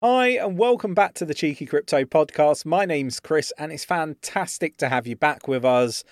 Hi, and welcome back to the Cheeky Crypto Podcast. My name's Chris, and it's fantastic to have you back with us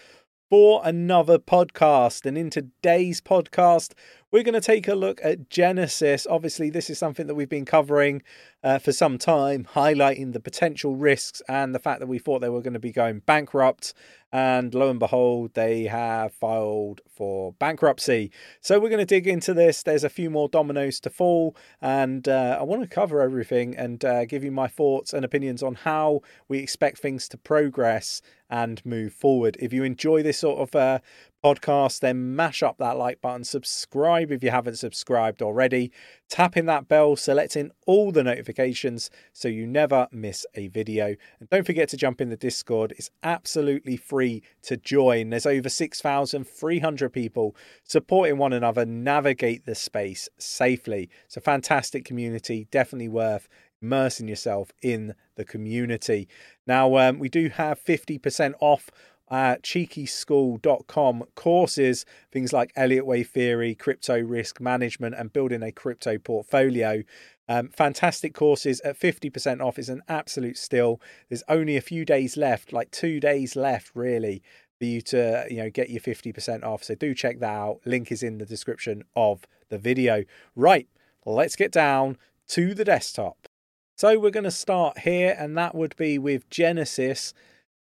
for another podcast. And in today's podcast, we're going to take a look at Genesis. Obviously, this is something that we've been covering uh, for some time, highlighting the potential risks and the fact that we thought they were going to be going bankrupt. And lo and behold, they have filed for bankruptcy. So we're going to dig into this. There's a few more dominoes to fall, and uh, I want to cover everything and uh, give you my thoughts and opinions on how we expect things to progress and move forward. If you enjoy this sort of uh, podcast, then mash up that like button, subscribe if you haven't subscribed already, tap in that bell, selecting all the notifications so you never miss a video. And don't forget to jump in the Discord, it's absolutely free to join. There's over 6,300 people supporting one another, navigate the space safely. It's a fantastic community, definitely worth immersing yourself in the community. Now, um, we do have 50% off uh, cheekyschool.com courses, things like Elliott Wave theory, crypto risk management, and building a crypto portfolio. Um, fantastic courses at 50% off is an absolute steal. There's only a few days left, like two days left, really, for you to you know get your 50% off. So do check that out. Link is in the description of the video. Right, let's get down to the desktop. So we're going to start here, and that would be with Genesis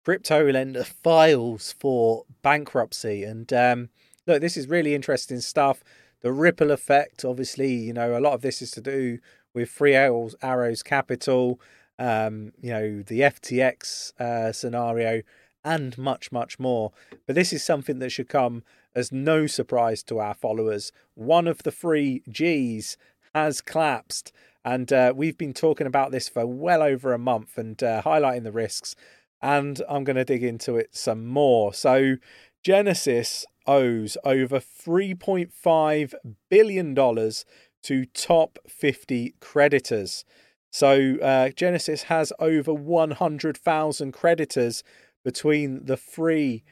crypto lender files for bankruptcy. And um, look, this is really interesting stuff. The ripple effect, obviously, you know, a lot of this is to do with Three Arrows, Arrows Capital, um, you know, the FTX uh, scenario, and much, much more. But this is something that should come as no surprise to our followers. One of the three G's has collapsed. And uh, we've been talking about this for well over a month and uh, highlighting the risks and I'm going to dig into it some more. So, Genesis owes over $3.5 billion to top 50 creditors. So, uh, Genesis has over 100,000 creditors between the three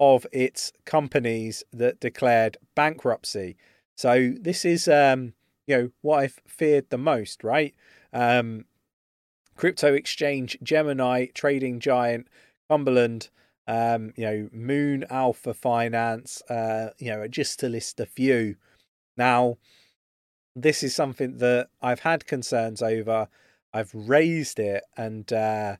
of its companies that declared bankruptcy. So, this is, um, you know, what I've feared the most, right? Um, crypto exchange Gemini, trading giant Cumberland, um, you know, Moon Alpha Finance, uh, you know, just to list a few. Now, this is something that I've had concerns over. I've raised it, and uh,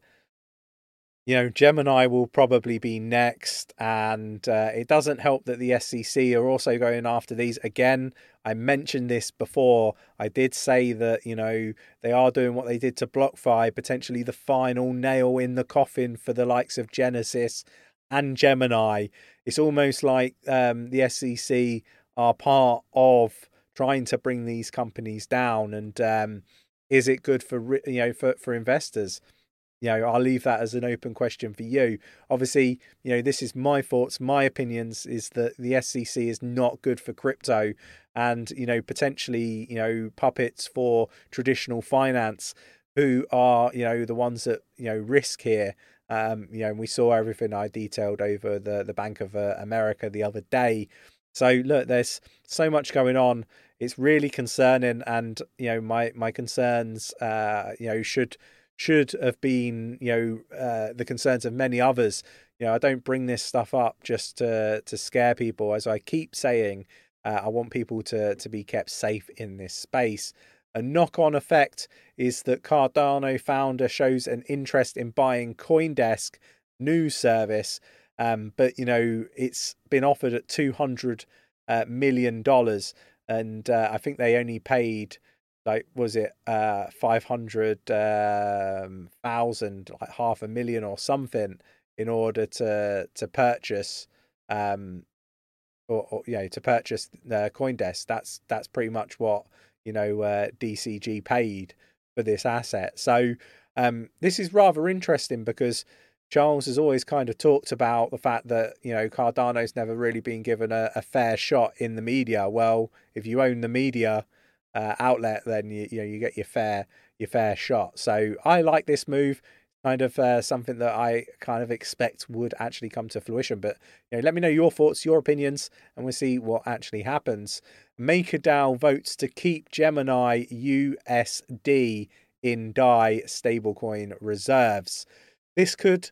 you know, Gemini will probably be next, and uh, it doesn't help that the SEC are also going after these again. I mentioned this before. I did say that you know they are doing what they did to BlockFi, potentially the final nail in the coffin for the likes of Genesis and Gemini. It's almost like um, the SEC are part of trying to bring these companies down, and um, is it good for you know for for investors? You know, I'll leave that as an open question for you. Obviously, you know, this is my thoughts, my opinions is that the SEC is not good for crypto and, you know, potentially, you know, puppets for traditional finance who are, you know, the ones that, you know, risk here. Um, you know, and we saw everything I detailed over the, the Bank of uh, America the other day. So look, there's so much going on. It's really concerning, and you know, my my concerns, uh, you know, should should have been, you know, uh, the concerns of many others. You know, I don't bring this stuff up just to to scare people. As I keep saying, uh, I want people to to be kept safe in this space. A knock-on effect is that Cardano founder shows an interest in buying CoinDesk news service, um, but you know it's been offered at two hundred uh, million dollars, and uh, I think they only paid like was it uh 500 um, thousand like half a million or something in order to to purchase um or, or yeah to purchase the coindesk that's that's pretty much what you know uh, dcg paid for this asset so um this is rather interesting because Charles has always kind of talked about the fact that you know Cardano's never really been given a, a fair shot in the media. Well, if you own the media, uh, outlet, then you, you know you get your fair your fair shot. So I like this move. Kind of uh, something that I kind of expect would actually come to fruition. But you know, let me know your thoughts, your opinions, and we'll see what actually happens. MakerDAO votes to keep Gemini USD in DAI stablecoin reserves. This could,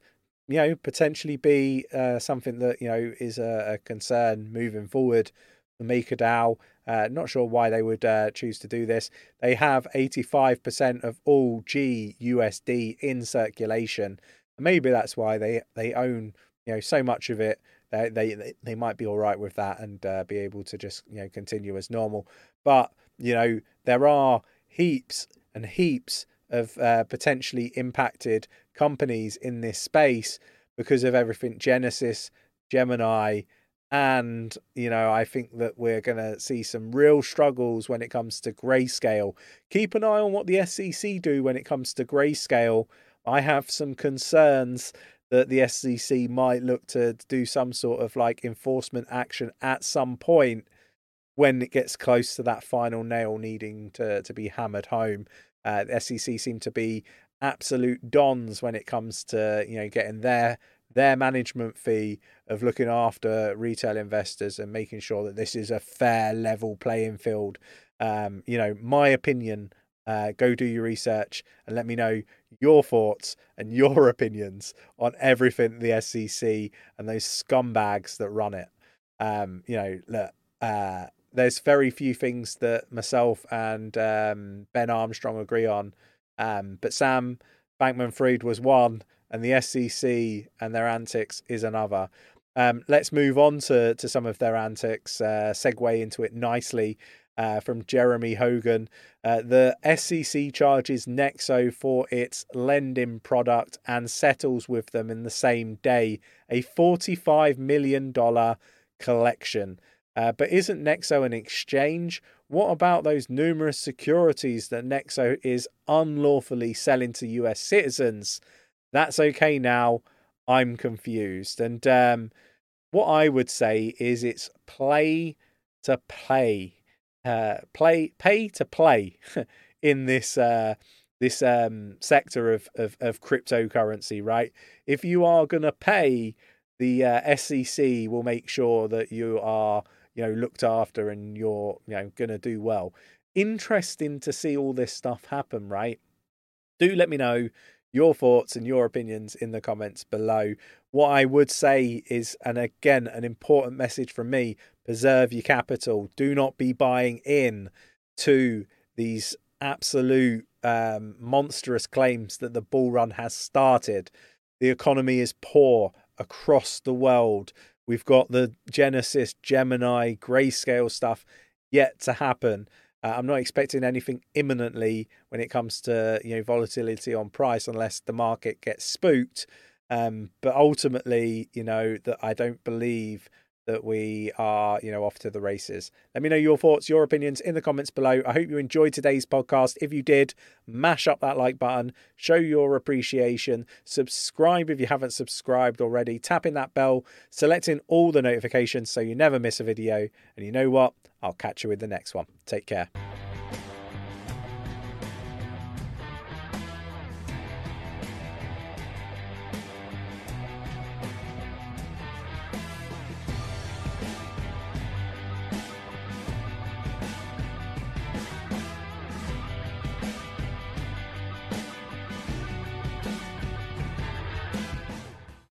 you know, potentially be uh, something that you know is a, a concern moving forward for MakerDAO. Uh, not sure why they would uh, choose to do this. They have 85% of all GUSD in circulation. Maybe that's why they they own you know so much of it. They they they might be all right with that and uh, be able to just you know continue as normal. But you know there are heaps and heaps of uh, potentially impacted companies in this space because of everything Genesis, Gemini, and you know I think that we're going to see some real struggles when it comes to grayscale. Keep an eye on what the SEC do when it comes to grayscale. I have some concerns that the SEC might look to do some sort of like enforcement action at some point when it gets close to that final nail needing to to be hammered home. Uh, the SEC seem to be absolute dons when it comes to you know getting their their management fee of looking after retail investors and making sure that this is a fair level playing field. Um, you know, my opinion. Uh, go do your research and let me know your thoughts and your opinions on everything the SEC and those scumbags that run it. Um, you know, look, uh, there's very few things that myself and um, Ben Armstrong agree on. Um, but Sam Bankman Fried was one, and the SEC and their antics is another. Um, let's move on to, to some of their antics, uh, segue into it nicely uh, from Jeremy Hogan. Uh, the SEC charges Nexo for its lending product and settles with them in the same day, a $45 million collection. Uh, but isn't Nexo an exchange? What about those numerous securities that Nexo is unlawfully selling to US citizens? That's okay now. I'm confused. And um, what I would say is it's play to play, uh, play pay to play in this uh, this um, sector of, of of cryptocurrency. Right? If you are gonna pay, the uh, SEC will make sure that you are you know looked after and you're you know going to do well. Interesting to see all this stuff happen, right? Do let me know your thoughts and your opinions in the comments below. What I would say is, and again, an important message from me preserve your capital. Do not be buying in to these absolute um, monstrous claims that the bull run has started. The economy is poor across the world. We've got the Genesis, Gemini, grayscale stuff yet to happen. Uh, I'm not expecting anything imminently when it comes to you know volatility on price unless the market gets spooked. Um, but ultimately, you know that I don't believe that we are, you know, off to the races. Let me know your thoughts, your opinions in the comments below. I hope you enjoyed today's podcast. If you did, mash up that like button, show your appreciation, subscribe if you haven't subscribed already, tapping that bell, selecting all the notifications so you never miss a video. And you know what? I'll catch you with the next one. Take care.